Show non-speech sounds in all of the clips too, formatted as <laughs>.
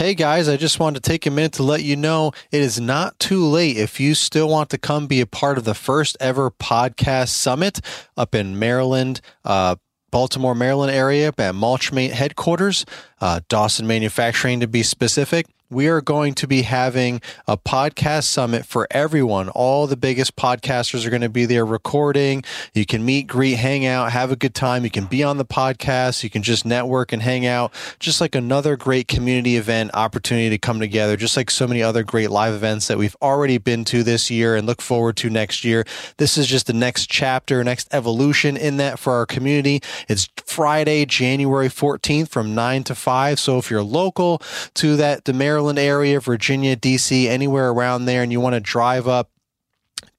Hey guys, I just wanted to take a minute to let you know it is not too late if you still want to come be a part of the first ever podcast summit up in Maryland. Uh, Baltimore, Maryland area at Mulchmate headquarters, uh, Dawson Manufacturing to be specific we are going to be having a podcast summit for everyone. All the biggest podcasters are going to be there recording. You can meet, greet, hang out, have a good time. You can be on the podcast. You can just network and hang out. Just like another great community event opportunity to come together, just like so many other great live events that we've already been to this year and look forward to next year. This is just the next chapter, next evolution in that for our community. It's Friday, January 14th from 9 to 5. So if you're local to that, the Maryland area, Virginia, DC, anywhere around there, and you want to drive up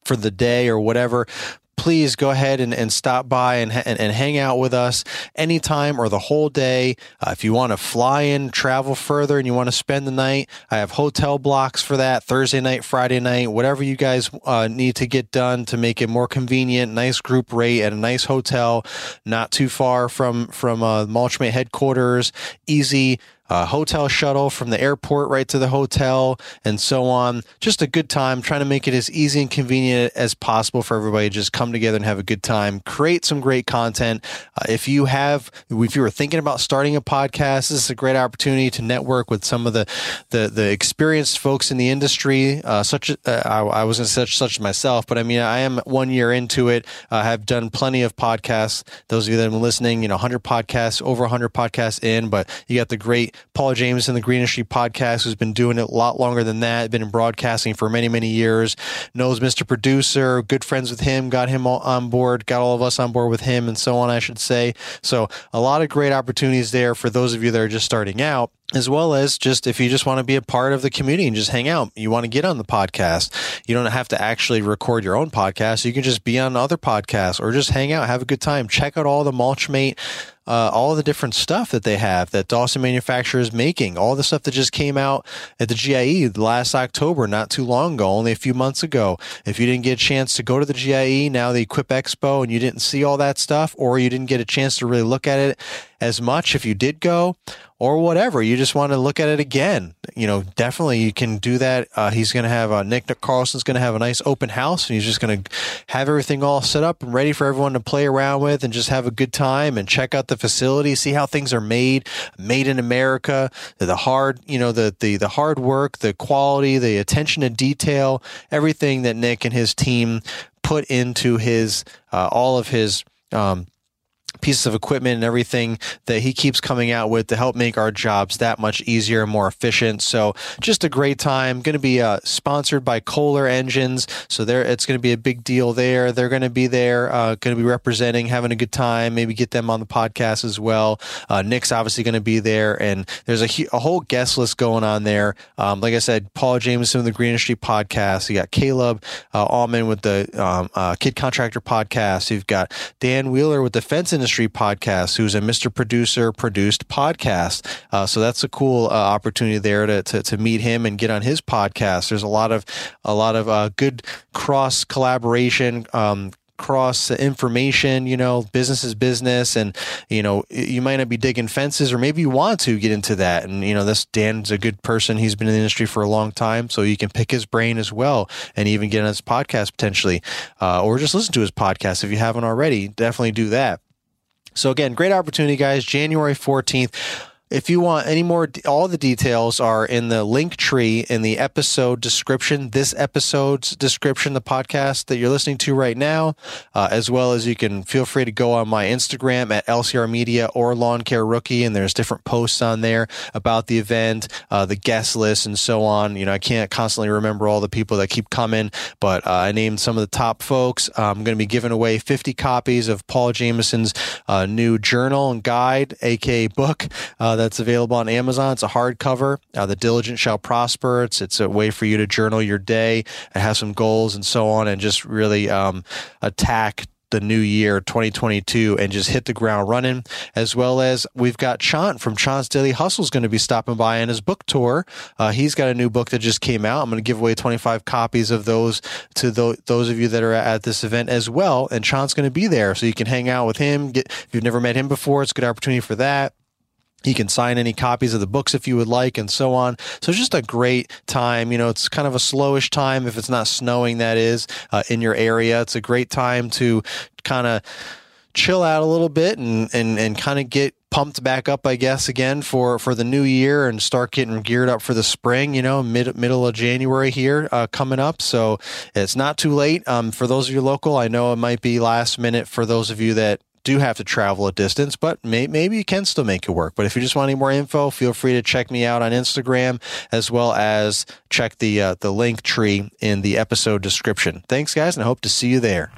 for the day or whatever, please go ahead and, and stop by and, and, and, hang out with us anytime or the whole day. Uh, if you want to fly in, travel further, and you want to spend the night, I have hotel blocks for that Thursday night, Friday night, whatever you guys uh, need to get done to make it more convenient. Nice group rate at a nice hotel, not too far from from uh, Mulchmate headquarters. Easy hotel shuttle from the airport right to the hotel, and so on. Just a good time, trying to make it as easy and convenient as possible for everybody to just come together and have a good time, create some great content. Uh, if you have, if you were thinking about starting a podcast, this is a great opportunity to network with some of the the, the experienced folks in the industry. Uh, such uh, I, I wasn't such such myself, but I mean I am one year into it. I have done plenty of podcasts. Those of you that have been listening, you know, 100 podcasts, over 100 podcasts in, but you got the great Paul Jamison, the Green Industry Podcast, who's been doing it a lot longer than that, been in broadcasting for many, many years, knows Mr. Producer, good friends with him, got him on board, got all of us on board with him, and so on, I should say. So, a lot of great opportunities there for those of you that are just starting out as well as just if you just want to be a part of the community and just hang out, you want to get on the podcast. You don't have to actually record your own podcast. You can just be on other podcasts or just hang out, have a good time. Check out all the Mulchmate uh, all the different stuff that they have that Dawson Manufacturer is making, all the stuff that just came out at the GIE last October, not too long ago, only a few months ago. If you didn't get a chance to go to the GIE, now the Equip Expo, and you didn't see all that stuff, or you didn't get a chance to really look at it as much if you did go, or whatever. You just want to look at it again. You know, definitely you can do that. Uh, he's going to have uh, Nick Carlson's going to have a nice open house, and he's just going to have everything all set up and ready for everyone to play around with and just have a good time and check out the facility, see how things are made, made in America. The hard, you know, the the the hard work, the quality, the attention to detail, everything that Nick and his team put into his uh, all of his um, pieces of equipment and everything that he keeps coming out with to help make our jobs that much easier and more efficient. So just a great time. Going to be uh, sponsored by Kohler Engines, so there it's going to be a big deal there. They're going to be there, uh, going to be representing, having a good time. Maybe get them on the podcast as well. Uh, Nick's obviously going to be there, and there's a, a whole guest list going on there. Um, like I said, Paul Jamison of the Green Industry Podcast. You got Caleb uh, Allman with the um, uh, Kid Contractor Podcast. You've got Dan Wheeler with the Fence Industry Podcast, who's a Mr. Producer produced podcast. Uh, so that's a cool uh, opportunity there to, to, to meet him and get on his podcast. There's a lot of a lot of uh, good cross collaboration. Um, cross information you know business is business and you know you might not be digging fences or maybe you want to get into that and you know this dan's a good person he's been in the industry for a long time so you can pick his brain as well and even get on his podcast potentially uh, or just listen to his podcast if you haven't already definitely do that so again, great opportunity, guys. January 14th. If you want any more, all the details are in the link tree in the episode description, this episode's description, the podcast that you're listening to right now, uh, as well as you can feel free to go on my Instagram at LCR Media or Lawn Care Rookie, and there's different posts on there about the event, uh, the guest list, and so on. You know, I can't constantly remember all the people that keep coming, but uh, I named some of the top folks. I'm going to be giving away 50 copies of Paul Jamison's uh, new journal and guide, aka book uh, that's available on Amazon. It's a hardcover. Uh, the Diligent Shall Prosper. It's it's a way for you to journal your day. It has some goals and so on, and just really um, attack the new year 2022 and just hit the ground running as well as we've got chant from chant's daily hustle is going to be stopping by on his book tour uh, he's got a new book that just came out i'm going to give away 25 copies of those to th- those of you that are at this event as well and chant's going to be there so you can hang out with him get if you've never met him before it's a good opportunity for that you can sign any copies of the books if you would like and so on. So it's just a great time. You know, it's kind of a slowish time if it's not snowing, that is, uh, in your area. It's a great time to kind of chill out a little bit and, and, and kind of get pumped back up, I guess, again for, for the new year and start getting geared up for the spring, you know, mid, middle of January here uh, coming up. So it's not too late. Um, for those of you local, I know it might be last minute for those of you that do have to travel a distance, but may, maybe you can still make it work. But if you just want any more info, feel free to check me out on Instagram as well as check the uh, the link tree in the episode description. Thanks, guys, and I hope to see you there.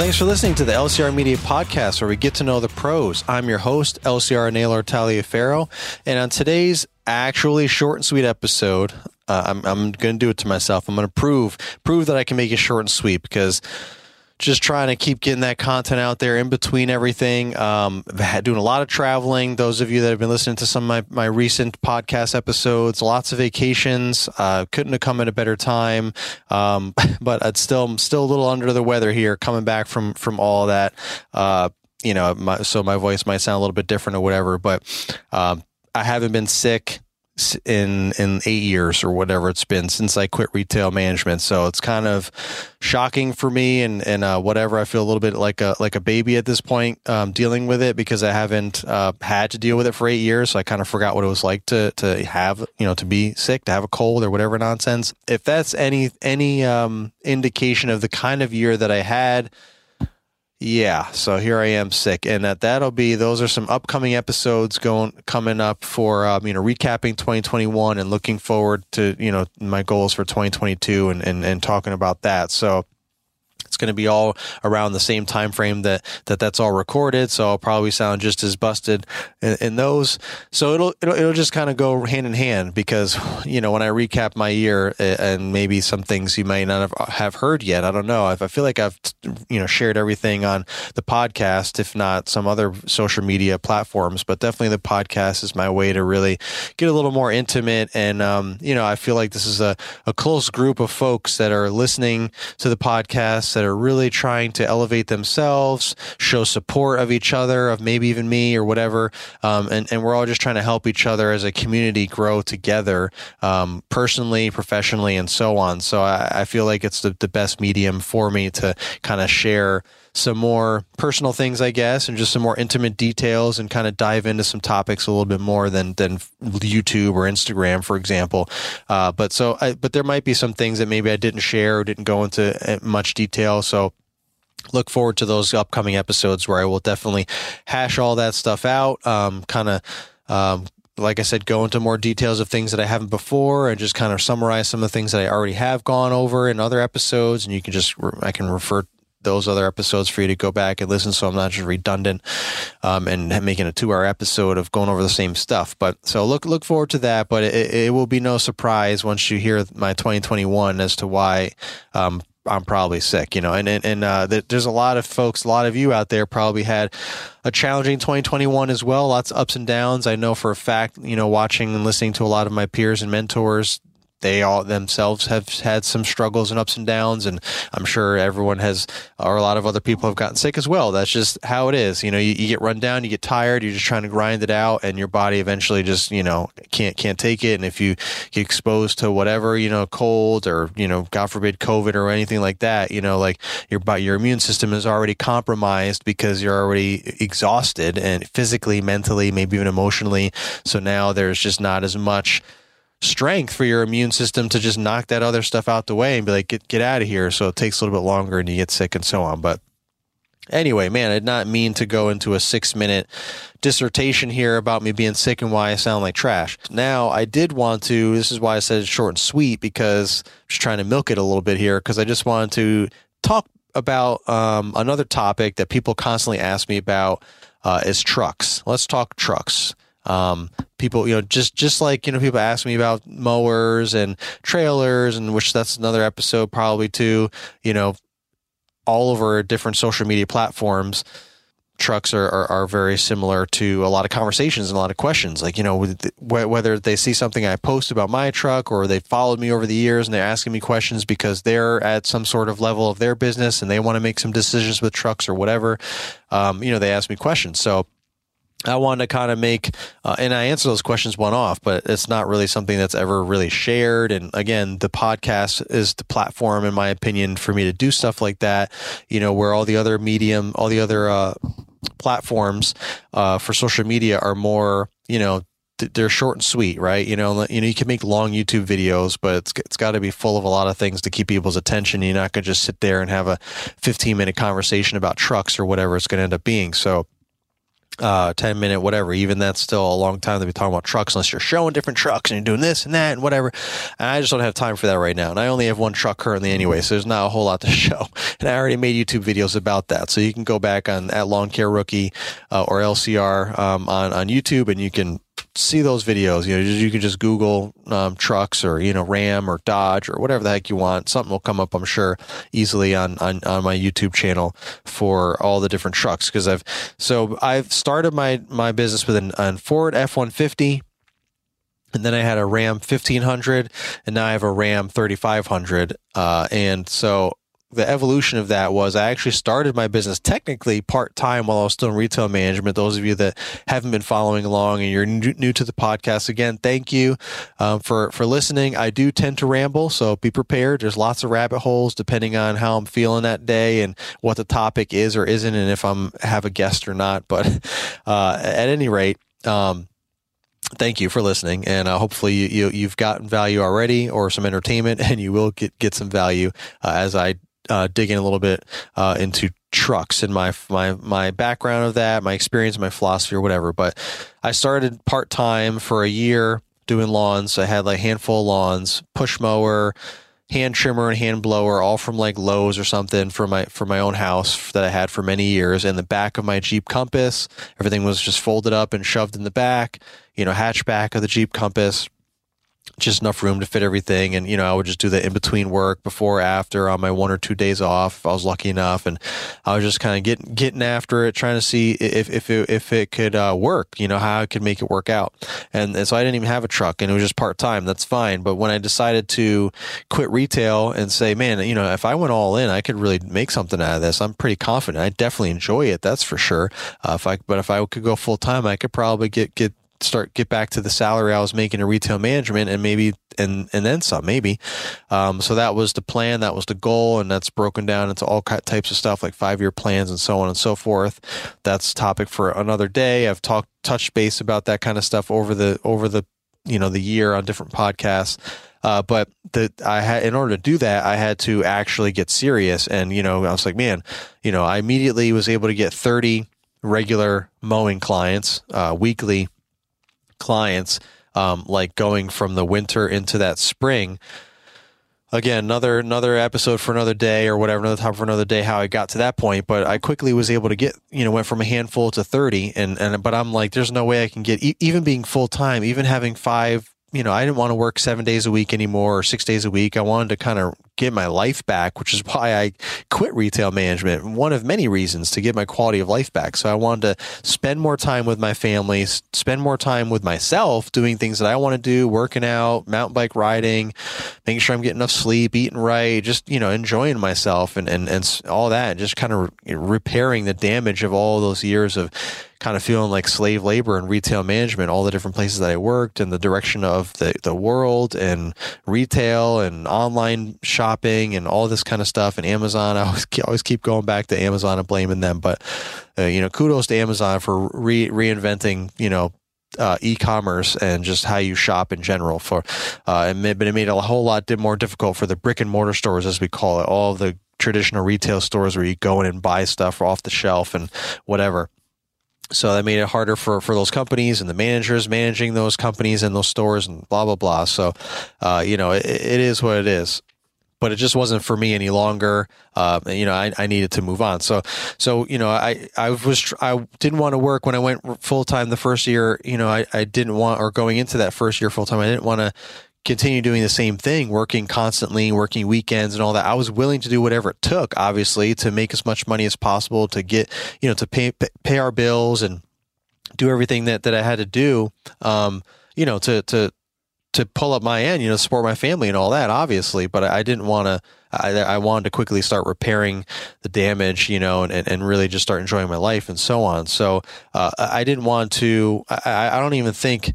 Thanks for listening to the LCR Media Podcast, where we get to know the pros. I'm your host, LCR Naylor Taliaferro, and on today's actually short and sweet episode, uh, I'm, I'm going to do it to myself. I'm going to prove prove that I can make it short and sweet because just trying to keep getting that content out there in between everything. Um, doing a lot of traveling. Those of you that have been listening to some of my, my recent podcast episodes, lots of vacations. Uh, couldn't have come at a better time. Um, <laughs> but still still a little under the weather here, coming back from from all that. Uh, you know, my, so my voice might sound a little bit different or whatever, but um, I haven't been sick in in eight years or whatever it's been since I quit retail management. So it's kind of shocking for me and and uh, whatever. I feel a little bit like a like a baby at this point um, dealing with it because I haven't uh, had to deal with it for eight years. So I kind of forgot what it was like to to have you know to be sick, to have a cold or whatever nonsense. If that's any any um, indication of the kind of year that I had yeah, so here I am sick, and that that'll be those are some upcoming episodes going coming up for um, you know recapping 2021 and looking forward to you know my goals for 2022 and and, and talking about that. So going to be all around the same time frame that, that that's all recorded. So I'll probably sound just as busted in, in those. So it'll, it'll, it'll just kind of go hand in hand because, you know, when I recap my year and maybe some things you may not have, have heard yet, I don't know. I feel like I've, you know, shared everything on the podcast, if not some other social media platforms, but definitely the podcast is my way to really get a little more intimate. And, um, you know, I feel like this is a, a close group of folks that are listening to the podcast that are really trying to elevate themselves, show support of each other, of maybe even me or whatever. Um, and, and we're all just trying to help each other as a community grow together, um, personally, professionally, and so on. So I, I feel like it's the, the best medium for me to kind of share some more personal things, I guess, and just some more intimate details and kind of dive into some topics a little bit more than than YouTube or Instagram, for example. Uh, but so, I, but there might be some things that maybe I didn't share or didn't go into uh, much detail. So look forward to those upcoming episodes where I will definitely hash all that stuff out, um, kind of. Um, like I said, go into more details of things that I haven't before and just kind of summarize some of the things that I already have gone over in other episodes. And you can just, I can refer those other episodes for you to go back and listen so I'm not just redundant um, and making a two hour episode of going over the same stuff. But so look look forward to that. But it, it will be no surprise once you hear my 2021 as to why um, I'm probably sick, you know, and and, and uh, there's a lot of folks, a lot of you out there probably had a challenging 2021 as well. Lots of ups and downs. I know for a fact, you know, watching and listening to a lot of my peers and mentors, they all themselves have had some struggles and ups and downs and i'm sure everyone has or a lot of other people have gotten sick as well. That's just how it is. You know you, you, get run down you get tired you're just trying to grind it out and your body eventually just you know can't can't take it. And if you get exposed to whatever you know cold or you know god forbid covid or anything like that you know like your your immune system is already compromised because you're already exhausted and physically mentally maybe even emotionally. So now there's just not as much strength for your immune system to just knock that other stuff out the way and be like, get, get out of here. So it takes a little bit longer and you get sick and so on. But anyway, man, I did not mean to go into a six minute dissertation here about me being sick and why I sound like trash. Now, I did want to, this is why I said it's short and sweet because I'm just trying to milk it a little bit here because I just wanted to talk about um, another topic that people constantly ask me about uh, is trucks. Let's talk trucks. Um, people, you know, just just like you know, people ask me about mowers and trailers, and which that's another episode probably too. You know, all over different social media platforms trucks are, are, are, very similar to a lot of conversations and a lot of questions. Like, you know, whether they see something I post about my truck or they followed me over the years and they're asking me questions because they're at some sort of level of their business and they want to make some decisions with trucks or whatever, um, you know, they ask me questions. So, I wanted to kind of make, uh, and I answer those questions one off, but it's not really something that's ever really shared. And again, the podcast is the platform, in my opinion, for me to do stuff like that. You know, where all the other medium, all the other uh, platforms uh, for social media are more, you know, they're short and sweet, right? You know, you know, you can make long YouTube videos, but it's it's got to be full of a lot of things to keep people's attention. You're not going to just sit there and have a 15 minute conversation about trucks or whatever it's going to end up being. So uh, 10 minute, whatever. Even that's still a long time to be talking about trucks unless you're showing different trucks and you're doing this and that and whatever. And I just don't have time for that right now. And I only have one truck currently anyway, so there's not a whole lot to <laughs> show. And I already made YouTube videos about that. So you can go back on at Lawn Care Rookie uh, or LCR um, on, on YouTube and you can see those videos. You know, you can just Google um, trucks or you know Ram or Dodge or whatever the heck you want. Something will come up, I'm sure, easily on on, on my YouTube channel for all the different trucks because I've so I've started my my business with an, an Ford F one fifty. And then I had a Ram 1500 and now I have a Ram 3500. Uh, and so the evolution of that was I actually started my business technically part time while I was still in retail management. Those of you that haven't been following along and you're new, to the podcast, again, thank you um, for for listening. I do tend to ramble, so be prepared. There's lots of rabbit holes depending on how I'm feeling that day and what the topic is or isn't, and if I'm have a guest or not. But <laughs> uh, at any rate. Um, thank you for listening and uh, hopefully you, you have gotten value already or some entertainment <laughs> and you will get get some value uh, as i uh, dig in a little bit uh, into trucks and my my my background of that, my experience, my philosophy, or whatever. But I started part time for a year doing lawns. I had like a handful of lawns, push mower, hand trimmer, and hand blower, all from like Lowe's or something for my for my own house that I had for many years. And the back of my Jeep Compass, everything was just folded up and shoved in the back. You know, hatchback of the Jeep Compass just enough room to fit everything. And, you know, I would just do the in between work before, after on my one or two days off if I was lucky enough. And I was just kind of getting, getting after it, trying to see if, if it, if it could uh, work, you know, how I could make it work out. And, and so I didn't even have a truck and it was just part time. That's fine. But when I decided to quit retail and say, man, you know, if I went all in, I could really make something out of this. I'm pretty confident. I definitely enjoy it. That's for sure. Uh, if I, but if I could go full time, I could probably get, get start get back to the salary I was making in retail management and maybe and and then some maybe. Um, so that was the plan, that was the goal, and that's broken down into all types of stuff like five year plans and so on and so forth. That's topic for another day. I've talked touched base about that kind of stuff over the over the you know the year on different podcasts. Uh, but the I had in order to do that, I had to actually get serious, and you know I was like, man, you know, I immediately was able to get thirty regular mowing clients uh, weekly clients, um, like going from the winter into that spring. Again, another another episode for another day or whatever, another time for another day. How I got to that point, but I quickly was able to get, you know, went from a handful to thirty, and and but I'm like, there's no way I can get even being full time, even having five you know, I didn't want to work seven days a week anymore or six days a week. I wanted to kind of get my life back, which is <laughs> why I quit retail management. One of many reasons to get my quality of life back. So I wanted to spend more time with my family, spend more time with myself, doing things that I want to do, working out, mountain bike riding, making sure I'm getting enough sleep, eating right, just, you know, enjoying myself and, and, and all that, just kind of repairing the damage of all those years of kind of feeling like slave labor and retail management, all the different places that I worked and the direction of the, the world and retail and online shopping and all this kind of stuff and Amazon. I always, always keep going back to Amazon and blaming them, but uh, you know, kudos to Amazon for re- reinventing, you know, uh, e-commerce and just how you shop in general for uh, but it made a whole lot more difficult for the brick and mortar stores as we call it all the traditional retail stores where you go in and buy stuff off the shelf and whatever so that made it harder for, for those companies and the managers managing those companies and those stores and blah, blah, blah. So, uh, you know, it, it is what it is but it just wasn't for me any longer. Uh, you know, I, I needed to move on. So, so, you know, I, I was, I didn't want to work when I went full time the first year, you know, I, I didn't want, or going into that first year full time, I didn't want to continue doing the same thing, working constantly, working weekends and all that. I was willing to do whatever it took, obviously, to make as much money as possible to get, you know, to pay pay our bills and do everything that that I had to do. Um, you know, to to to pull up my end, you know, support my family and all that, obviously. But I didn't want to. I, I, wanted to quickly start repairing the damage, you know, and, and really just start enjoying my life and so on. So uh, I didn't want to. I, I don't even think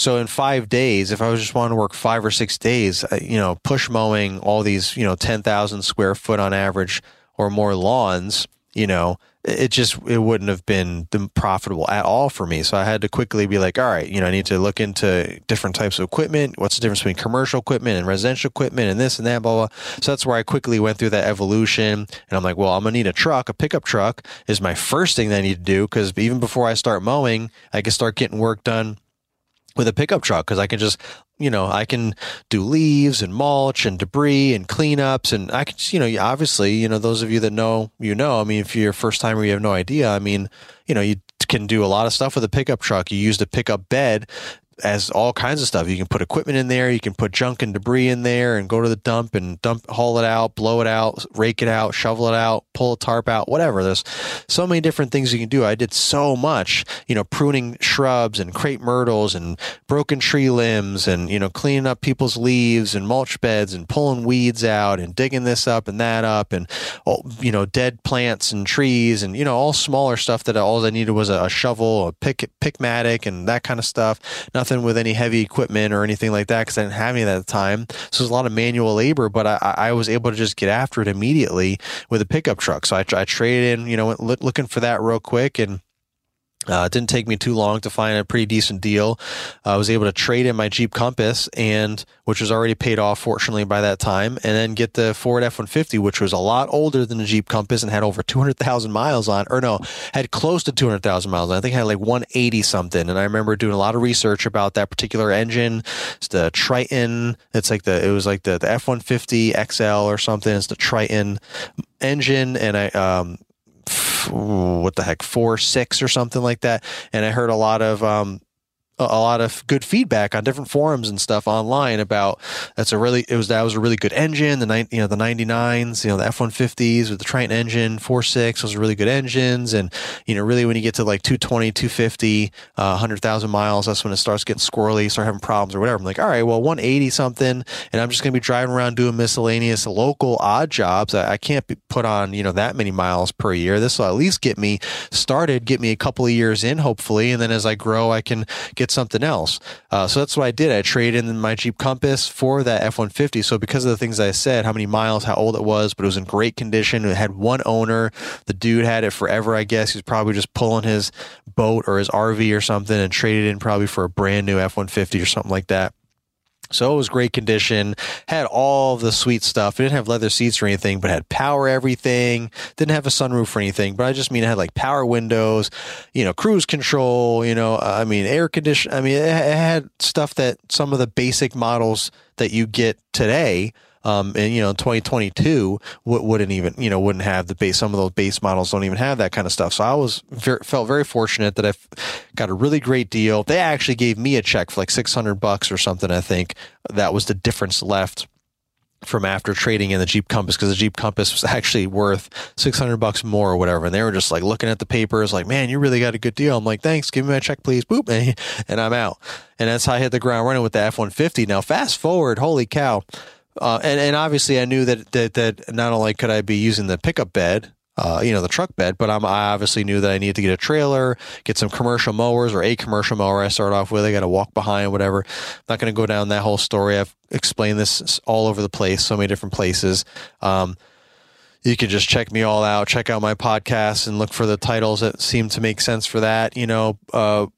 so in five days, if I was just wanting to work five or six days, you know, push mowing all these, you know, 10,000 square foot on average or more lawns, you know, it just, it wouldn't have been profitable at all for me. So I had to quickly be like, all right, you know, I need to look into different types of equipment. What's the difference between commercial equipment and residential equipment and this and that, blah, blah. So that's where I quickly went through that evolution. And I'm like, well, I'm going to need a truck. A pickup truck is my first thing that I need to do because even before I start mowing, I can start getting work done with a pickup truck because I can just, you know, I can do leaves and mulch and debris and cleanups. And I can, you know, obviously, you know, those of you that know, you know, I mean, if you're a first timer, you have no idea. I mean, you know, you can do a lot of stuff with a pickup truck. You use the pickup bed as all kinds of stuff. You can put equipment in there, you can put junk and debris in there and go to the dump and dump, haul it out, blow it out, rake it out, shovel it out, pull a tarp out, whatever. There's so many different things you can do. I did so much, you know, pruning shrubs and crepe myrtles and broken tree limbs and, you know, cleaning up people's leaves and mulch beds and pulling weeds out and digging this up and that up and, oh, you know, dead plants and trees and, you know, all smaller stuff that all I needed was a, shovel, a pick, pickmatic and that kind of stuff. Nothing nothing with any heavy equipment or anything like that because I didn't have any at the time. So it was a lot of manual labor, but I, I was able to just get after it immediately with a pickup truck. So I, I traded in, you know, looking for that real quick and uh, it didn't take me too long to find a pretty decent deal. I was able to trade in my Jeep Compass, and which was already paid off, fortunately, by that time, and then get the Ford F one fifty, which was a lot older than the Jeep Compass and had over two hundred thousand miles on, or no, had close to two hundred thousand miles. On. I think it had like one eighty something. And I remember doing a lot of research about that particular engine. It's the Triton. It's like the it was like the the F one fifty XL or something. It's the Triton engine, and I um what the heck four six or something like that. And i heard a lot of um, a lot of good feedback on different forums and stuff online about that's a really it was that was a really good engine the nine you know the 99s you know the F150s with the Triton engine 4.6 those are really good engines. And you know really when you get to like 220 250 uh, 100,000 miles that's when it starts getting squirrely start having problems or whatever. I'm like all right well 180 something and I'm just going to be driving around doing miscellaneous local odd jobs. I, I can't put on you know that many miles per year. This will at least get me started get me a couple of years in hopefully. And then as I grow I can get something else. Uh, so that's what I did. I traded in my Jeep Compass for that F 150. So because of the things I said, how many miles, how old it was, but it was in great condition. It had one owner. The dude had it forever, I guess. He was probably just pulling his boat or his RV or something and traded in probably for a brand new F 150 or something like that. So it was great condition, had all the sweet stuff. It didn't have leather seats or anything, but had power everything. Didn't have a sunroof or anything, but I just mean it had like power windows, you know, cruise control, you know, uh, I mean, air condition. I mean, it had stuff that some of the basic models that you get today um, and you know, 2022 w- wouldn't even, you know, wouldn't have the base. Some of those base models don't even have that kind of stuff. So I was very, felt very fortunate that I got a really great deal. They actually gave me a check for like 600 bucks or something. I think that was the difference left from after trading in the Jeep Compass because the Jeep Compass was actually worth 600 bucks more or whatever. And they were just like looking at the papers like, man, you really got a good deal. I'm like, thanks. Give me my check, please. Boop. And I'm out. And that's how I hit the ground running with the F-150. Now, fast forward, holy cow. Uh, and, and obviously, I knew that, that that not only could I be using the pickup bed, uh, you know, the truck bed, but I'm, I obviously knew that I needed to get a trailer, get some commercial mowers or a commercial mower I start off with. I got to walk behind, whatever. I'm not going to go down that whole story. I've explained this all over the place, so many different places. Um, you can just check me all out, check out my podcast and look for the titles that seem to make sense for that. You know, uh,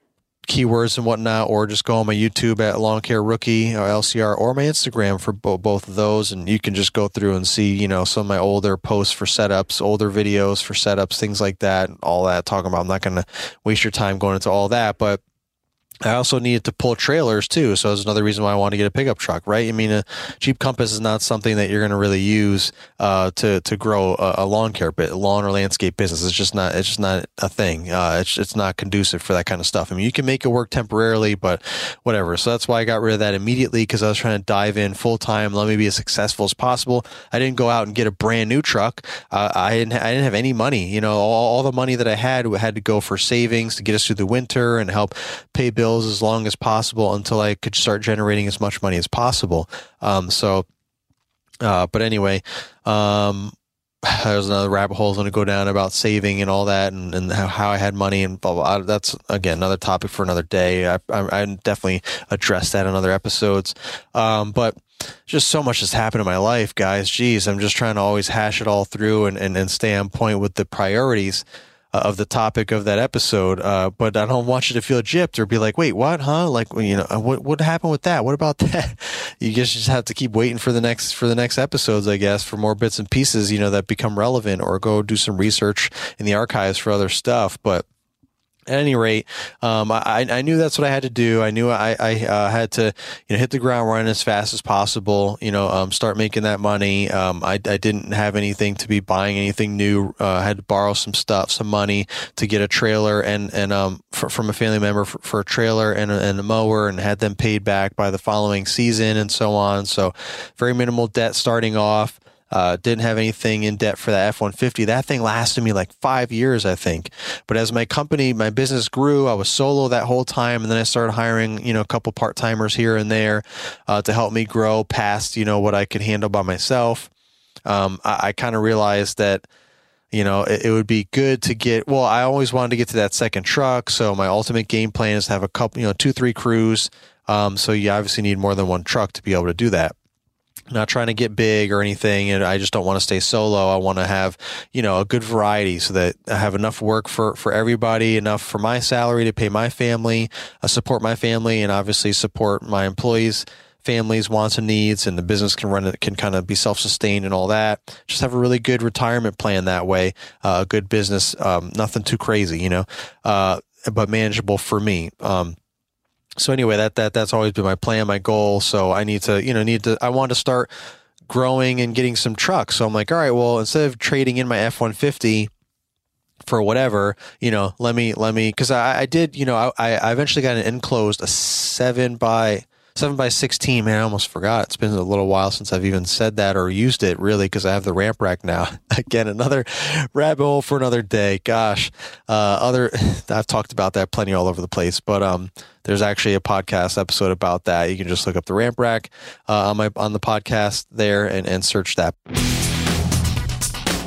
keywords and whatnot, or just go on my YouTube at Lawn Care Rookie or LCR or my Instagram for bo- both of those. And you can just go through and see, you know, some of my older posts for setups, older videos for setups, things like that, all that talking about. I'm not going to waste your time going into all that, but I also needed to pull trailers too, so that's another reason why I wanted to get a pickup truck. Right? I mean, a Jeep Compass is not something that you're going to really use uh, to to grow a, a, lawn care lawn or landscape business. It's just not. It's just not a thing. Uh, it's it's not conducive for that kind of stuff. I mean, you can make it work temporarily, but whatever. So that's why I got rid of that immediately because I was trying to dive in full time. Let me be as successful as possible. I didn't go out and get a brand new truck. Uh, I didn't. I didn't have any money. You know, all, all the money that I had had to go for savings to get us through the winter and help pay bills bills as long as possible until I could start generating as much money as possible. Um, so, uh, but anyway, um, <sighs> there's another rabbit hole going to go down about saving and all that and, and how, how I had money and blah, blah, blah. That's again, another topic for another day. I, I, I definitely address that in other episodes. Um, but just so much has happened in my life, guys. Geez, I'm just trying to always hash it all through and, and, and stay on point with the priorities of the topic of that episode. Uh, but I don't want you to feel gypped or be like, wait, what, huh? Like, you know, what, what happened with that? What about <laughs> that? You just, just have to keep waiting for the next, for the next episodes, I guess, for more bits and pieces, you know, that become relevant or go do some research in the archives for other stuff. But, at any rate, um, I, I knew that's what I had to do. I knew I, I uh, had to, you know, hit the ground running as fast as possible. You know, um, start making that money. Um, I, I didn't have anything to be buying anything new. Uh, I had to borrow some stuff, some money to get a trailer and and um for, from a family member for, for a trailer and a, and a mower, and had them paid back by the following season and so on. So, very minimal debt starting off. Uh, didn't have anything in debt for that F 150. That thing lasted me like five years, I think. But as my company, my business grew, I was solo that whole time. And then I started hiring, you know, a couple part timers here and there uh, to help me grow past, you know, what I could handle by myself. Um, I, I kind of realized that you know, it, it, would be good to get. Well, I always wanted to get to that second truck, so my ultimate game plan is to have a couple, you know, two, three crews. Um, so you obviously need more than one truck to be able to do that not trying to get big or anything and I just don't want to stay solo. I want to have, you know, a good variety so that I have enough work for for everybody, enough for my salary to pay my family, uh, support my family and obviously support my employees families wants and needs and the business can run it can kind of be self-sustained and all that just have a really good retirement plan that way uh, a good business um, nothing too crazy you know uh, but manageable for me um, so anyway, that that that's always been my plan, my goal. So I need to, you know, need to. I want to start growing and getting some trucks. So I'm like, all right, well, instead of trading in my F one fifty for whatever, you know, let me let me because I, I did, you know, I I eventually got an enclosed a seven by seven by sixteen. Man, I almost forgot. It's been a little while since I've even said that or used it really because I have the ramp rack now. <laughs> Again, another rabbit hole for another day. Gosh, uh, other <sighs> I've talked about that plenty all over the place, but um, there's actually a podcast episode about that. You can just look up the ramp rack uh, on my on the podcast there and and search that.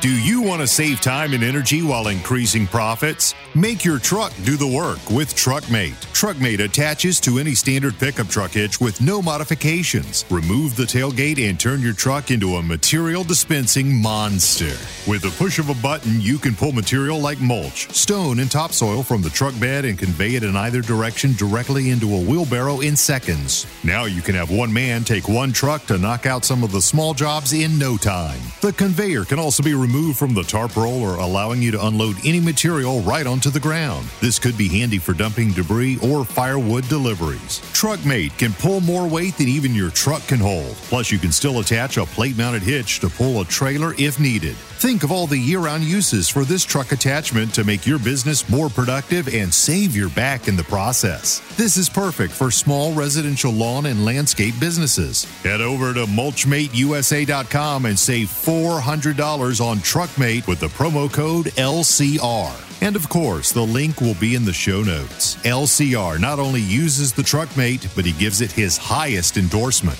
Do you want to save time and energy while increasing profits? Make your truck do the work with TruckMate. TruckMate attaches to any standard pickup truck hitch with no modifications. Remove the tailgate and turn your truck into a material dispensing monster. With the push of a button, you can pull material like mulch, stone, and topsoil from the truck bed and convey it in either direction directly into a wheelbarrow in seconds. Now you can have one man take one truck to knock out some of the small jobs in no time. The conveyor can also be removed removed from the tarp roller, allowing you to unload any material right onto the ground. This could be handy for dumping debris or firewood deliveries. TruckMate can pull more weight than even your truck can hold. Plus, you can still attach a plate mounted hitch to pull a trailer if needed. Think of all the year round uses for this truck attachment to make your business more productive and save your back in the process. This is perfect for small residential lawn and landscape businesses. Head over to mulchmateusa.com and save $400 on TruckMate with the promo code LCR. And of course, the link will be in the show notes. LCR not only uses the TruckMate, but he gives it his highest endorsement.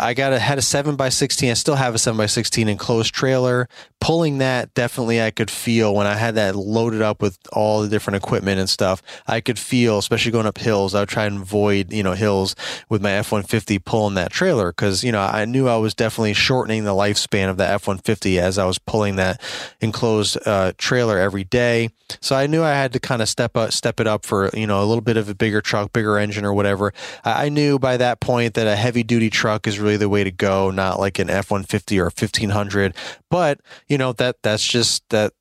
I got a had a seven by sixteen. I still have a seven by sixteen enclosed trailer. Pulling that definitely, I could feel when I had that loaded up with all the different equipment and stuff. I could feel, especially going up hills. I would try and avoid you know hills with my F one fifty pulling that trailer because you know I knew I was definitely shortening the lifespan of the F one fifty as I was pulling that enclosed uh, trailer every day. So I knew I had to kind of step up, step it up for you know a little bit of a bigger truck, bigger engine or whatever. I, I knew by that point that a heavy duty truck is really the way to go, not like an F one fifty or fifteen hundred. But you know that that's just that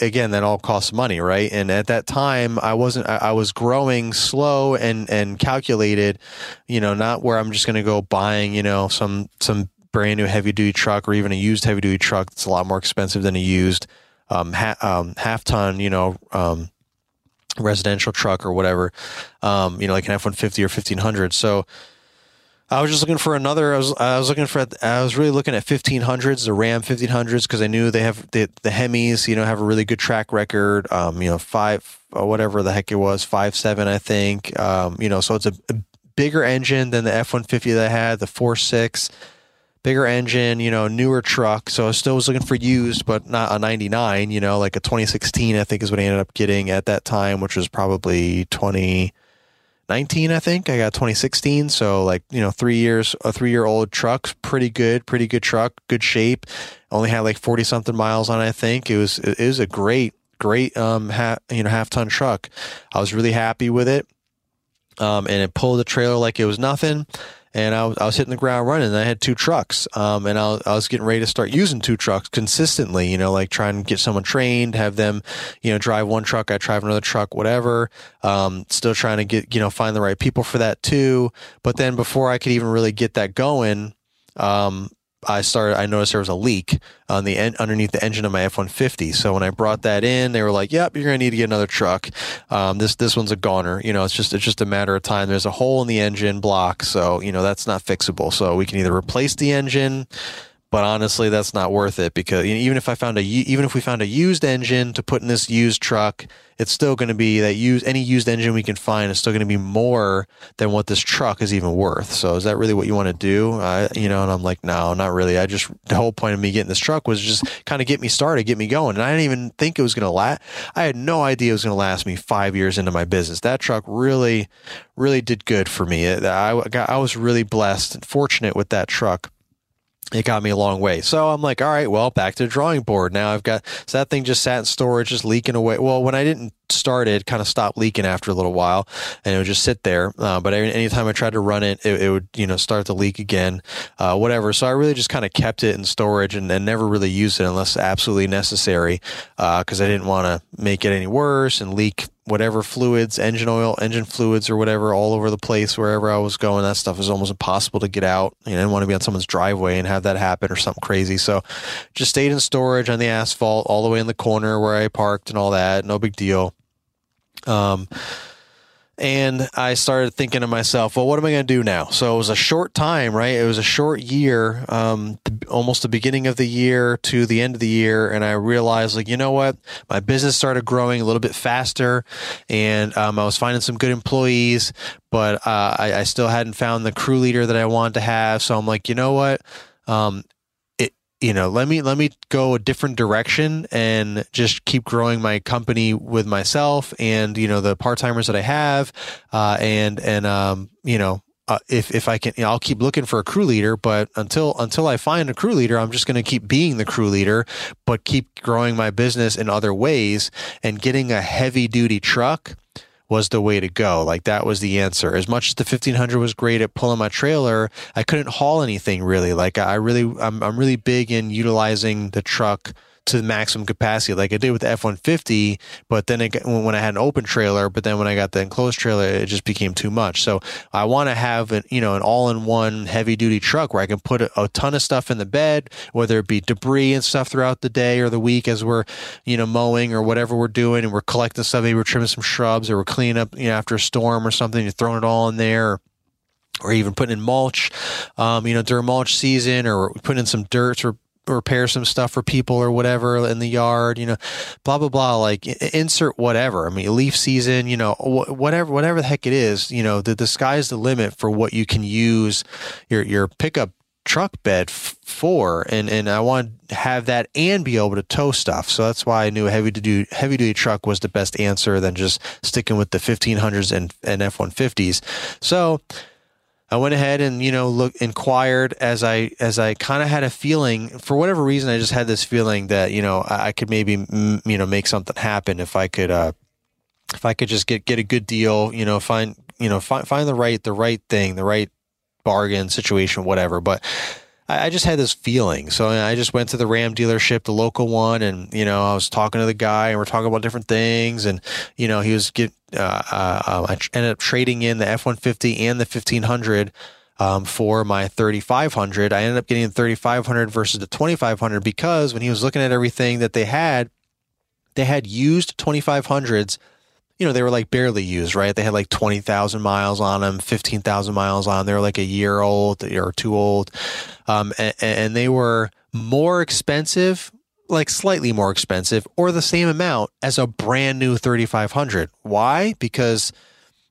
again that all costs money right and at that time i wasn't i, I was growing slow and and calculated you know not where i'm just going to go buying you know some some brand new heavy duty truck or even a used heavy duty truck that's a lot more expensive than a used um, ha- um, half ton you know um, residential truck or whatever um, you know like an f-150 or 1500 so I was just looking for another. I was I was looking for. I was really looking at 1500s, the Ram 1500s, because I knew they have the the Hemis. You know, have a really good track record. Um, you know, five or whatever the heck it was, five seven, I think. Um, you know, so it's a, a bigger engine than the F150 that I had, the four six, bigger engine. You know, newer truck. So I still was looking for used, but not a 99. You know, like a 2016, I think is what I ended up getting at that time, which was probably 20. 19, I think. I got 2016. So, like, you know, three years, a three year old truck, pretty good, pretty good truck, good shape. Only had like 40 something miles on it, I think. It was, it was a great, great, um, half, you know, half ton truck. I was really happy with it. Um, and it pulled the trailer like it was nothing and I was, I was hitting the ground running. I had two trucks, um, and I was, I was getting ready to start using two trucks consistently. You know, like trying to get someone trained, have them, you know, drive one truck, I drive another truck, whatever. Um, still trying to get, you know, find the right people for that too. But then before I could even really get that going, um, I started. I noticed there was a leak on the en- underneath the engine of my F one fifty. So when I brought that in, they were like, "Yep, you're going to need to get another truck. Um, this this one's a goner. You know, it's just it's just a matter of time. There's a hole in the engine block, so you know that's not fixable. So we can either replace the engine." But honestly, that's not worth it because even if I found a even if we found a used engine to put in this used truck, it's still going to be that use any used engine we can find is still going to be more than what this truck is even worth. So is that really what you want to do? I, you know, and I'm like, no, not really. I just the whole point of me getting this truck was just kind of get me started, get me going, and I didn't even think it was going to last. I had no idea it was going to last me five years into my business. That truck really, really did good for me. I got, I was really blessed and fortunate with that truck it got me a long way. So I'm like, all right, well, back to the drawing board. Now I've got, so that thing just sat in storage, just leaking away. Well, when I didn't start it, kind of stopped leaking after a little while and it would just sit there. Uh, but anytime I tried to run it, it, it, would, you know, start to leak again, uh, whatever. So I really just kind of kept it in storage and, and, never really used it unless absolutely necessary. Uh, cause I didn't want to make it any worse and leak whatever fluids, engine oil, engine fluids, or whatever, all over the place wherever I was going. That stuff was almost impossible to get out. You know, I didn't want to be on someone's driveway and have that happen or something crazy. So just stayed in storage on the asphalt all the way in the corner where I parked and all that. No big deal. Um, and I started thinking to myself, well, what am I going to do now? So it was a short time, right? It was a short year, um, almost the beginning of the year to the end of the year. And I realized, like, you know what? My business started growing a little bit faster and um, I was finding some good employees, but uh, I, I, still hadn't found the crew leader that I wanted to have. So I'm like, you know what? Um, you know, let me let me go a different direction and just keep growing my company with myself and you know the part timers that I have, uh, and and um, you know uh, if if I can, you know, I'll keep looking for a crew leader. But until until I find a crew leader, I'm just going to keep being the crew leader, but keep growing my business in other ways and getting a heavy duty truck was the way to go. Like that was the answer. As much as the 1500 was great at pulling my trailer, I couldn't haul anything really. Like I really, I'm, I'm really big in utilizing the truck to the maximum capacity like I did with the F-150. But then it, when I had an open trailer, but then when I got the enclosed trailer, it just became too much. So I want to have an, you know, an all-in-one heavy-duty truck where I can put a, a, ton of stuff in the bed, whether it be debris and stuff throughout the day or the week as we're, you know, mowing or whatever we're doing and we're collecting stuff. Maybe we're trimming some shrubs or we're cleaning up, you know, after a storm or something. You're throwing it all in there or even putting in mulch, um, you know, during mulch season, or putting in some dirt or repair some stuff for people or whatever in the yard, you know, blah blah blah. Like insert whatever. I mean, leaf season, you know, whatever whatever the heck it is, you know, the the sky's the limit for what you can use your your pickup truck bed f- for, and and I wanted to have that and be able to tow stuff. So that's why I knew heavy duty heavy duty truck was the best answer than just sticking with the 1500s and and F150s. So I went ahead and you know look inquired as I as I kind of had a feeling for whatever reason I just had this feeling that you know I, I could maybe mm, you know make something happen if I could uh if I could just get get a good deal you know find you know find find the right the right thing the right bargain situation whatever. But I, I just had this feeling so I just went to the Ram dealership the local one and you know I was talking to the guy and we're talking about different things and you know he was get uh, uh, I ended up trading in the F one fifty and the fifteen hundred. Um, for my 3500 i ended up getting the 3500 versus the 2500 because when he was looking at everything that they had they had used 2500s you know they were like barely used right they had like 20000 miles on them 15000 miles on them. they were like a year old or two old um, and, and they were more expensive like slightly more expensive or the same amount as a brand new 3500. Why? Because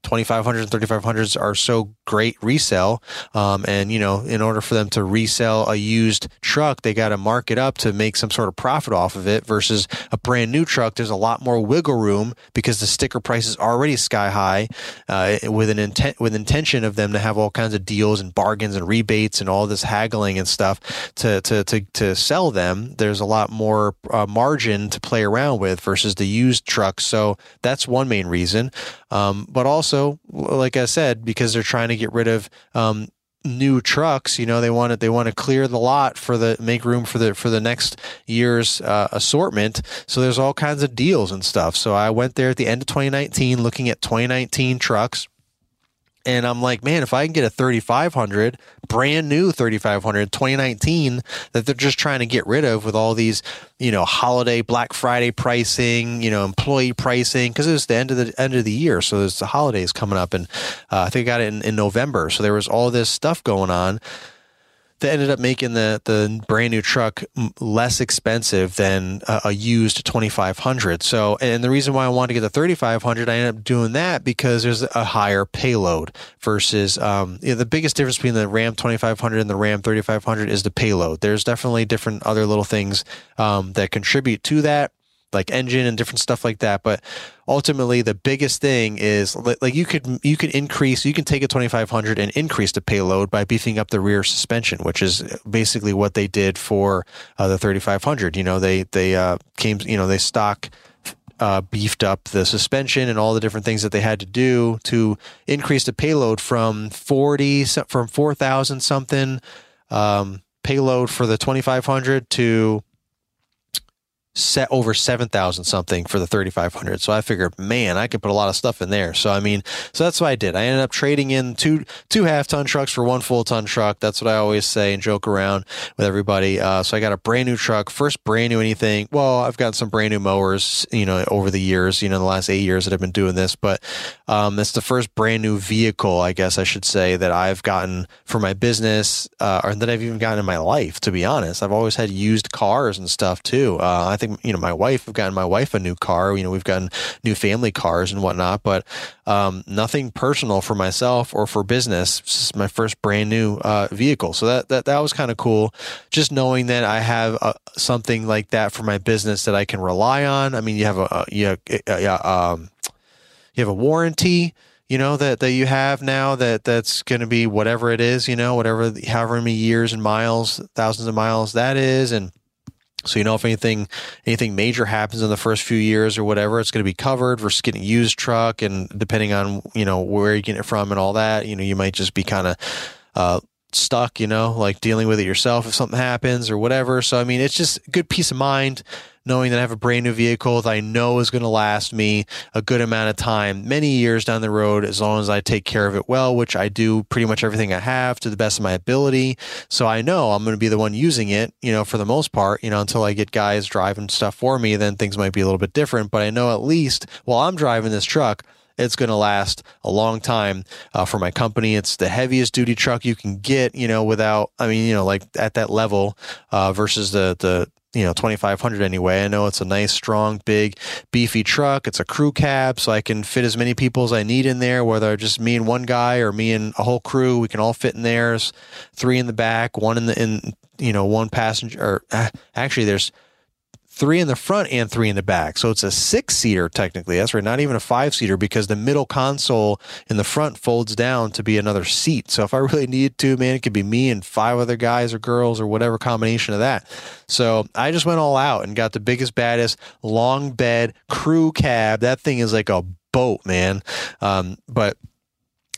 2500s and 3500s are so great resale. Um, and, you know, in order for them to resell a used truck, they got to mark it up to make some sort of profit off of it versus a brand new truck. There's a lot more wiggle room because the sticker price is already sky high uh, with an intent, with intention of them to have all kinds of deals and bargains and rebates and all this haggling and stuff to, to, to, to sell them. There's a lot more uh, margin to play around with versus the used truck. So that's one main reason. Um, but also, like I said, because they're trying to get rid of um, new trucks, you know, they want to they want to clear the lot for the make room for the for the next year's uh, assortment. So there's all kinds of deals and stuff. So I went there at the end of 2019, looking at 2019 trucks and I'm like, man, if I can get a 3500, brand new 3500, 2019, that they're just trying to get rid of with all these, you know, holiday Black Friday pricing, you know, employee pricing, because it's the end of the end of the year, so there's the holidays coming up, and uh, I think I got it in, in November, so there was all this stuff going on that ended up making the the brand new truck less expensive than a, a, used 2500 so and the reason why i wanted to get the 3500 i ended up doing that because there's a higher payload versus um, you know, the biggest difference between the ram 2500 and the ram 3500 is the payload. There's definitely different other little things um, that contribute to that like engine and different stuff like that. But ultimately, the biggest thing is like you could you could increase you can take a 2500 and increase the payload by beefing up the rear suspension, which is basically what they did for uh, the 3500. You know, they they uh, came you know they stock. Uh, beefed up the suspension and all the different things that they had to do to increase the payload from 40 from 4000 something um, payload for the 2500 to set over 7,000 something for the 3,500. So I figured, man, I could put a lot of stuff in there. So, I mean, so that's what I did. I ended up trading in two, two half ton trucks for one full ton truck. That's what I always say and joke around with everybody. Uh, so I got a brand new truck, first brand new anything. Well, I've got some brand new mowers, you know, over the years, you know, the last eight years that I've been doing this, but, um, it's the first brand new vehicle, I guess I should say that I've gotten for my business, uh, or that I've even gotten in my life, to be honest. I've always had used cars and stuff too. Uh, I think think you know my wife. I've gotten my wife a new car. You know, we've gotten new family cars and whatnot, but um, nothing personal for myself or for business. This is my first brand new uh, vehicle, so that that that was kind of cool. Just knowing that I have uh, something like that for my business that I can rely on. I mean, you have a you have, uh, um, you have a warranty you know that that you have now that that's going to be whatever it is you know whatever however many years and miles thousands of miles that is and so you know if anything anything major happens in the first few years or whatever, it's going to be covered versus getting used truck, and depending on you know where you get it from and all that, you know you might just be kind of uh, stuck, you know, like dealing with it yourself if something happens or whatever. So I mean, it's just good peace of mind knowing that I have a brand new vehicle that I know is going to last me a good amount of time, many years down the road, as long as I take care of it well, which I do pretty much everything I have to the best of my ability. So I know I'm going to be the one using it, you know, for the most part, you know, until I get guys driving stuff for me, then things might be a little bit different. But I know at least while I'm driving this truck, it's going to last a long time uh, for my company. It's the heaviest duty truck you can get, you know, without, I mean, you know, like at that level uh, versus the, the, you know 2500 anyway. I know it's a nice strong big beefy truck. It's a crew cab so i can fit as many people as i need in there whether just me and one guy or me and a whole crew. We can all fit in there. There's three in the back one in the in you know one passenger or uh, actually there's three in the front and three in the back. So it's a six seater technically. That's right. Not even a five seater because the middle console in the front folds down to be another seat. So if I <laughs> really need to, man, it could be me and five other guys or girls or whatever combination of that. So I just went all out and got the biggest, baddest long bed crew cab. That thing is like a boat, man. Um, but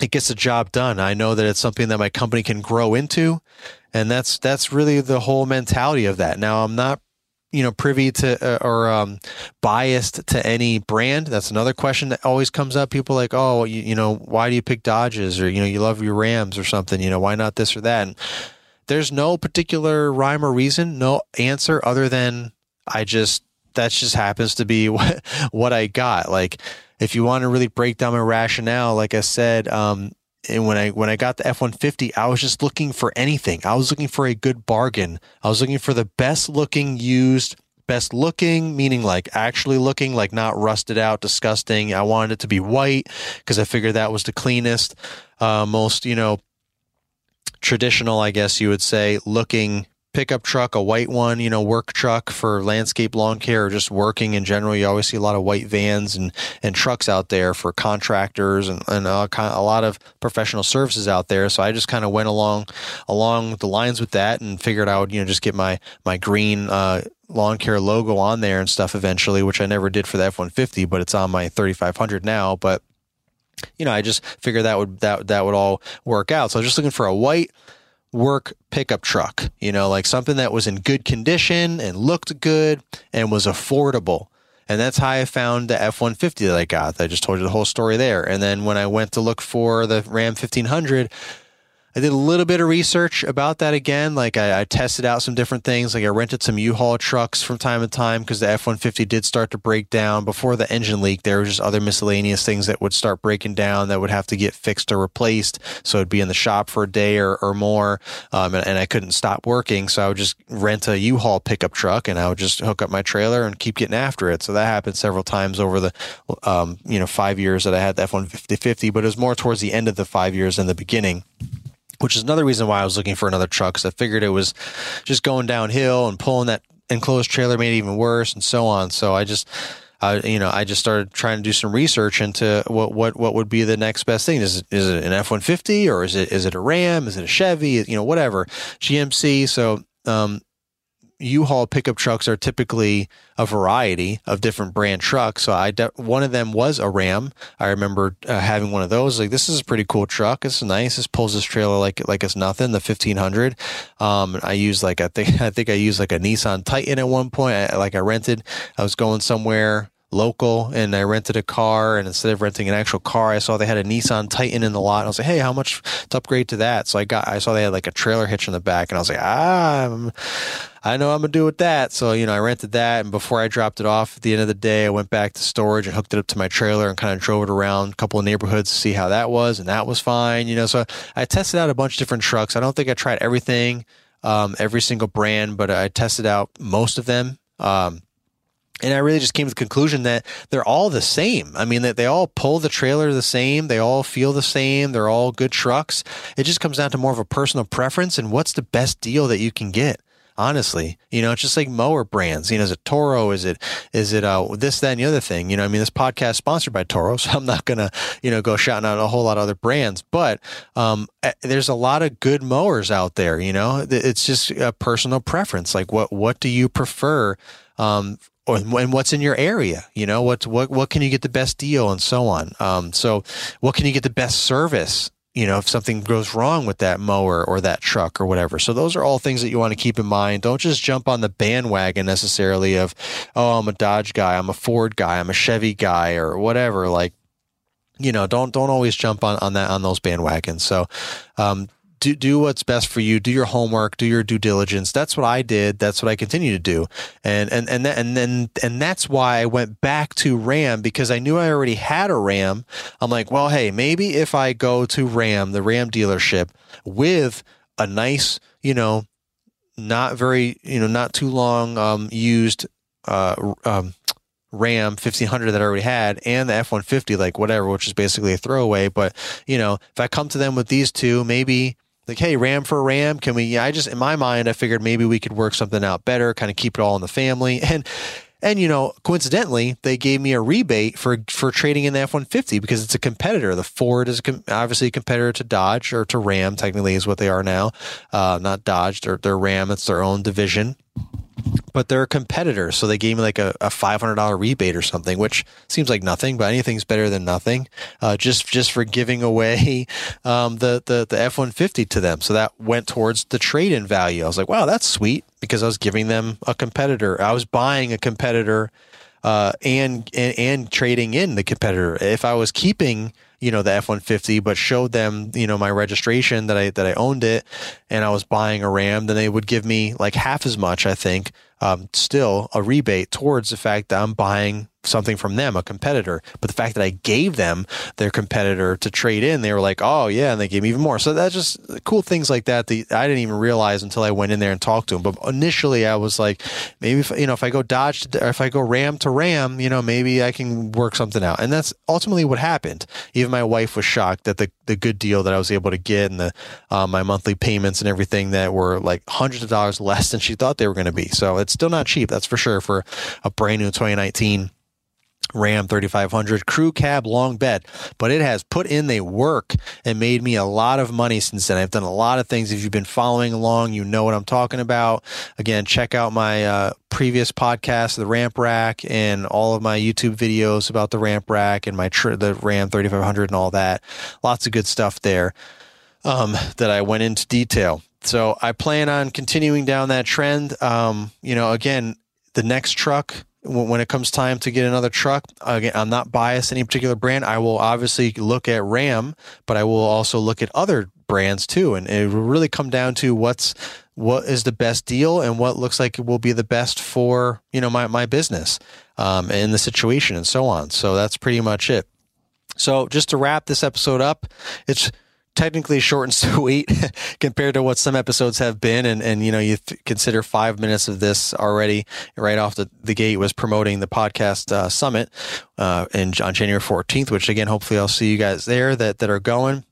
it gets the job done. I know that it's something that my company can grow into. And that's that's really the whole mentality of that. Now I'm not you know privy to uh, or um, biased to any brand? That's another question that always comes up. People like oh you, you, know why do you pick dodges? Or you know you love your rams or something you know why not this or that? And there's no particular rhyme or reason no answer other than i just that just happens to be <laughs> what what i got. Like if you want to really break down my rationale like i said um, and when I when I got the F one fifty, I was just looking for anything. I was looking for a good bargain. I was looking for the best looking used, best looking, meaning like actually looking like not rusted out, disgusting. I wanted it to be white because I figured that was the cleanest, uh, most you know traditional, I guess you would say, looking pickup truck, a white one, you know, work truck for landscape lawn care or just working in general. You always see a lot of white vans and, and trucks out there for contractors and, and a, a lot of professional services out there. So I just kind of went along along the lines with that and figured I would, you know, just get my my green uh, lawn care logo on there and stuff eventually, which I never did for the F one fifty, but it's on my thirty five hundred now. But you know, I just figured that would that that would all work out. So I was just looking for a white work pickup truck, you know, like something that was in good condition and looked good and was affordable. And that's how I found the F 150 that I got. I just told you the whole story there. And then when I went to look for the Ram 1500, I did a little bit of research about that again. Like I, I tested out some different things. Like I rented some U-Haul trucks from time to time because the F-150 did start to break down before the engine leak. There were just other miscellaneous things that would start breaking down that would have to get fixed or replaced. So it'd be in the shop for a day or, or more. Um, and, and I couldn't stop working. So I would just rent a U-Haul pickup truck and I would just hook up my trailer and keep getting after it. So that happened several times over the, um, you know, five years that I had the F-150, but it was more towards the end of the five years than the beginning which is another reason why I was looking for another truck because I figured it was just going downhill and pulling that enclosed trailer made it even worse and so on. So I just, you know, I just started trying to do some research into what, what, what would be the next best thing. Is it, is it an F-150 or is it, is it a Ram? Is it a Chevy? You know, whatever GMC. So, um, U-Haul pickup trucks are typically a variety of different brand trucks. So I de- one of them was a Ram. I remember uh, having one of those. Like this is a pretty cool truck. It's nice. This pulls this trailer like like it's nothing. The fifteen hundred. Um, I used like I think <laughs> I think I used like a Nissan Titan at one point. I, like I rented. I was going somewhere local and I rented a car and instead of renting an actual car, I saw they had a Nissan Titan in the lot. I was like, Hey, how much to upgrade to that? So I got, I saw they had like a trailer hitch in the back and I was like, ah, I'm, I know I'm gonna do with that. So, you know, I rented that and before I dropped it off at the end of the day, I went back to storage and hooked it up to my trailer and kind of drove it around a couple of neighborhoods to see how that was. And that was fine, you know, so I tested out a bunch of different trucks. I don't think I tried everything, um, every single brand, but I tested out most of them. Um, and I really just came to the conclusion that they're all the same. I mean, that they all pull the trailer the same. They all feel the same. They're all good trucks. It just comes down to more of a personal preference and what's the best deal that you can get. Honestly, you know, it's just like mower brands. You know, is it Toro? Is it is it uh, this, that, and the other thing? You know, I mean, this podcast is sponsored by Toro, <laughs> so I'm not gonna you know go shouting out a whole lot of other brands. But um, eh, there's a lot of good mowers out there. You know, it's just a personal preference. Like, what what do you prefer? Um, or and what's in your area you know what what what can you get the best deal and so on. Um, so what can you get the best service you know if something goes wrong with that mower or that truck or whatever. So those are all things that you want to keep in mind. Don't just jump on the bandwagon necessarily of oh i'm a dodge guy i'm a ford guy i'm a chevy guy or whatever. Like you know don't don't always jump on on that on those bandwagons. So um, do do what's best for you. Do your homework. Do your due diligence. That's what I did. That's what I continue to do. And and and and then and that's why I went back to Ram because I knew I already had a Ram. I'm like, well, hey, maybe if I go to Ram, the Ram dealership, with a nice, you know, not very, you know, not too long um, used uh, um, Ram 1500 that I already had and the F 150, like whatever, which is basically a throwaway. But, you know, if I come to them with these two, maybe like, hey, Ram for Ram, can we? I just, in my mind, I figured maybe we could work something out better, kind of keep it all in the family. <laughs> And, and you know, coincidentally, they gave me a rebate for for trading in the F one fifty because it's a competitor. The Ford is a, obviously a competitor to Dodge or to Ram. Technically, is what they are now. Uh, not Dodge, they're, they're Ram. It's their own division but they're a competitor. So they gave me like a, a $500 rebate or something, which seems like nothing, but anything's better than nothing. Uh, just, just for giving away, <laughs> um, the, the, the F-150 to them. So that went towards the trade in value. I was like, wow, that's sweet because I was giving them a competitor. I was buying a competitor, uh, and, and, and trading in the competitor. If I was keeping, you know the F150 but showed them you know my registration that I that I owned it and I was buying a Ram then they would give me like half as much I think um, still a rebate towards the fact that I'm buying something from them, a competitor. But the fact that I gave them their competitor to trade in, they were like, oh, yeah, and they gave me even more. So that's just cool things like that that I didn't even realize until I went in there and talked to them. But initially, I was like, maybe, if, you know, if I go Dodge or if I go Ram to Ram, you know, maybe I can work something out. And that's ultimately what happened. Even my wife was shocked that the, the good deal that I was able to get and the uh, my monthly payments and everything that were like hundreds of dollars less than she thought they were going to be. So it's still not cheap, that's for sure, for a brand new 2019 Ram 3500 crew cab long bed, but it has put in the work and made me a lot of money since then. I've done a lot of things. If you've been following along, you know what I'm talking about. Again, check out my uh, previous podcast, the ramp rack, and all of my YouTube videos about the ramp rack and my tr- the Ram 3500 and all that. Lots of good stuff there um, that I went into detail. So I plan on continuing down that trend. Um, you know, again, the next truck when it comes time to get another truck, again, I'm not biased any particular brand. I will obviously look at Ram, but I will also look at other brands too, and it will really come down to what's what is the best deal and what looks like it will be the best for you know my my business um, and the situation and so on. So that's pretty much it. So just to wrap this episode up, it's technically short and <laughs> sweet compared to what some episodes have been. And, and you know, you th- consider five minutes of this already right off the, the gate was promoting the podcast uh, summit uh, in, on January 14th, which again, hopefully I'll see you guys there that, that are going.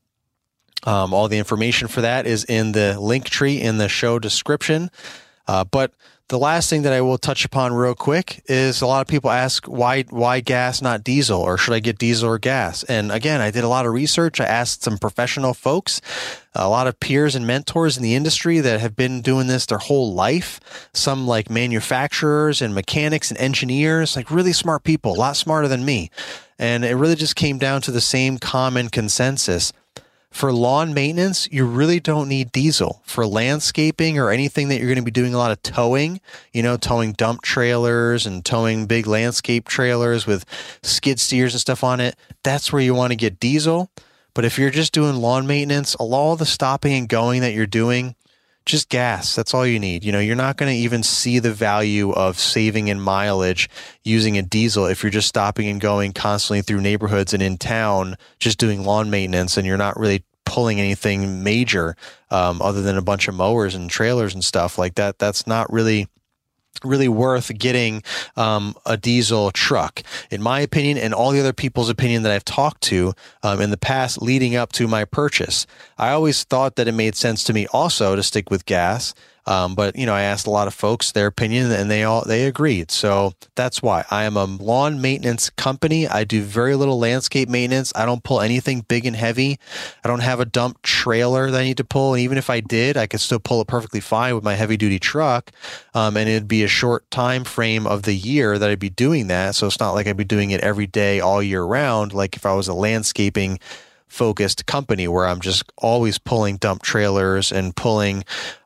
Um, all the information for that is in the link tree in the show description. Uh, but the last thing that I will touch upon real quick is a lot of people ask why why gas not diesel or should I get diesel or gas? And again, I did a lot of research. I asked some professional folks, a lot of peers and mentors in the industry that have been doing this their whole life. Some like manufacturers and mechanics and engineers, like really smart people, a lot smarter than me. And it really just came down to the same common consensus for lawn maintenance, you really don't need diesel. For landscaping or anything that you're going to be doing a lot of towing, you know, towing dump trailers and towing big landscape trailers with skid steers and stuff on it, that's where you want to get diesel. But if you're just doing lawn maintenance, all the stopping and going that you're doing, just gas. That's all you need. You know, you're not going to even see the value of saving in mileage using a diesel if you're just stopping and going constantly through neighborhoods and in town, just doing lawn maintenance, and you're not really pulling anything major um, other than a bunch of mowers and trailers and stuff like that. That's not really really worth getting um, a diesel truck, in my opinion, and all the other people's opinion that I've talked to um, in the past leading up to my purchase. I always thought that it made sense to me also to stick with gas. Um, but you know, I asked a lot of folks their opinion, and they all they agreed. So that's why I am a lawn maintenance company. I do very little landscape maintenance. I don't pull anything big and heavy. I don't have a dump trailer that I need to pull. And even if I did, I could still pull it perfectly fine with my heavy duty truck. Um, and it'd be a short time frame of the year that I'd be doing that. So it's not like I'd be doing it every day all year round. Like if I was a landscaping focused company where I'm just always pulling dump trailers and pulling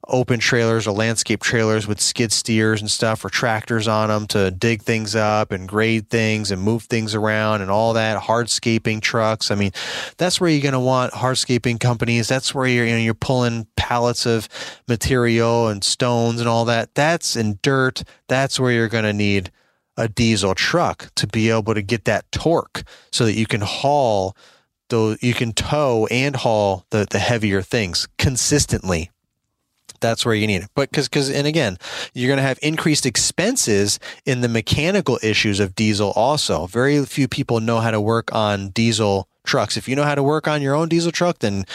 open trailers or landscape trailers with skid steers and stuff or tractors on them to dig things up and grade things and move things around and all that hardscaping trucks. I mean, that's where you're going to want hardscaping companies. That's where you're, you know, you're pulling pallets of material and stones and all that. That's in dirt. That's where you're going to need a diesel truck to be able to get that torque so that you can haul though you can tow and haul the, the heavier things consistently that's where you need it. But because, because, and again, you're going to have increased expenses in the mechanical issues of diesel also. Very few people know how to work on diesel trucks. If you know how to work on your own diesel truck, then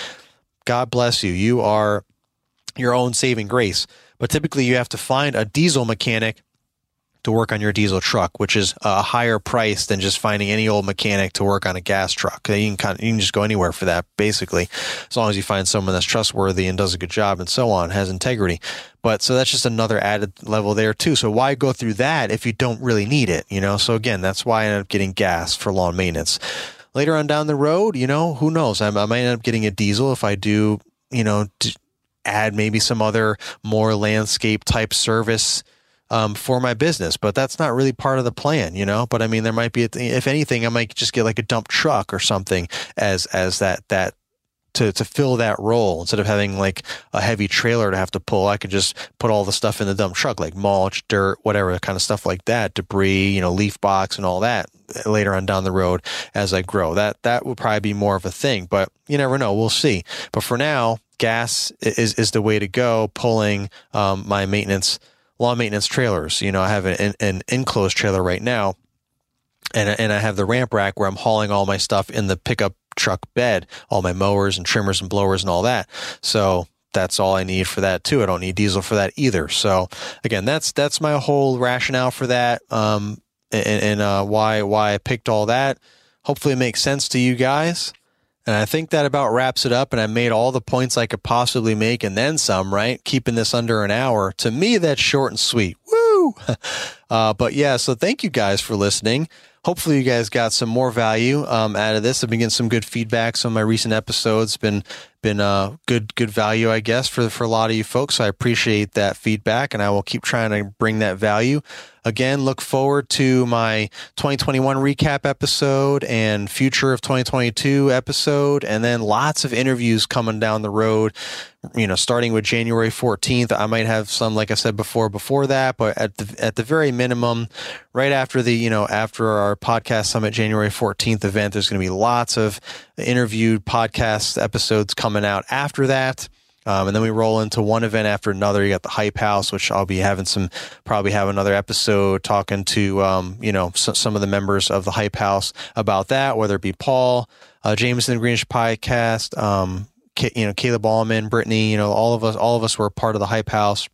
God bless you. You are your own saving grace. But typically you have to find a diesel mechanic to work on your diesel truck, which is a higher price than just finding any old mechanic to work on a gas truck. You can kind of, you can just go anywhere for that, basically, as long as you find someone that's trustworthy and does a good job and so on, has integrity. But so that's just another added level there too. So why go through that if you don't really need it? You know. So again, that's why I end up getting gas for lawn maintenance. Later on down the road, you know, who knows? I, I might end up getting a diesel if I do, you know, add maybe some other more landscape type service um, for my business, but that's not really part of the plan, you know. But I mean, there might be, if anything, I might just get like a dump truck or something as as that that to to fill that role instead of having like a heavy trailer to have to pull. I could just put all the stuff in the dump truck, like mulch, dirt, whatever kind of stuff like that, debris, you know, leaf box and all that later on down the road as I grow. That that would probably be more of a thing, but you never know. We'll see. But for now, gas is is the way to go. Pulling um, my maintenance lawn maintenance trailers. You know, I have an, an enclosed trailer right now, and and I have the ramp rack where I'm hauling all my stuff in the pickup truck bed, all my mowers and trimmers and blowers and all that. So that's all I need for that too. I don't need diesel for that either. So again, that's that's my whole rationale for that, um, and, and uh, why why I picked all that. Hopefully, it makes sense to you guys. And I think that about wraps it up. And I made all the points I could possibly make and then some, right? Keeping this under an hour. To me, that's short and sweet. Woo! <laughs> Uh, but yeah, so thank you guys for listening. Hopefully, you guys got some more value um, out of this. I've been getting some good feedback. Some of my recent episodes been been a good good value, I guess, for for a lot of you folks. I appreciate that feedback, and I will keep trying to bring that value. Again, look forward to my 2021 recap episode and future of 2022 episode, and then lots of interviews coming down the road. You know, starting with January 14th, I might have some, like I said before, before that, but at the at the very minimum, right after the you know after our podcast summit January 14th event, there's going to be lots of interviewed podcast episodes coming out after that. Um, and then we roll into one event after another. You got the Hype House, which I'll be having some, probably have another episode talking to, um, you know, so, some of the members of the Hype House about that, whether it be Paul, uh, Jamison Greenish Podcast, um, you know, Caleb Allman, Brittany, you know, all of us, all of us were part of the Hype House.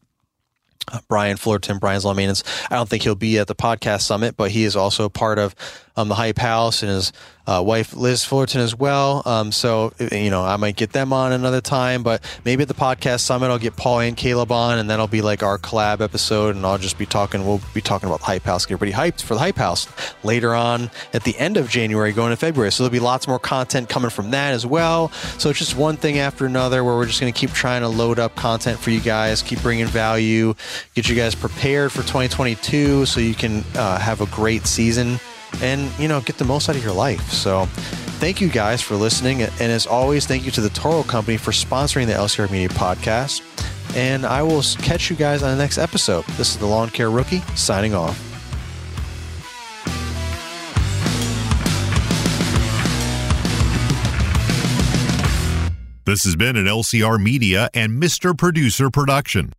Uh, Brian Fullerton, Brian's Lawn Maintenance. I don't think he'll be at the podcast summit, but he is also part of um, the Hype House and his uh, wife Liz Fullerton as well. Um, so you know, I might get them on another time, but maybe at the podcast summit I'll get Paul and Caleb on, and that'll be like our collab episode, and I'll just be talking. We'll be talking about Hype House. Get everybody hyped for the Hype House later on at the end of January, going to February. So there'll be lots more content coming from that as well. So it's just one thing after another, where we're just going to keep trying to load up content for you guys, keep bringing value, get you guys prepared for 2022, so you can uh, have a great season and you know get the most out of your life. So thank you guys for listening, and as always, thank you to the Toro Company for sponsoring the LCR Media podcast. And I will catch you guys on the next episode. This is the Lawn Care Rookie signing off. This has been an LCR Media and Mr. Producer production.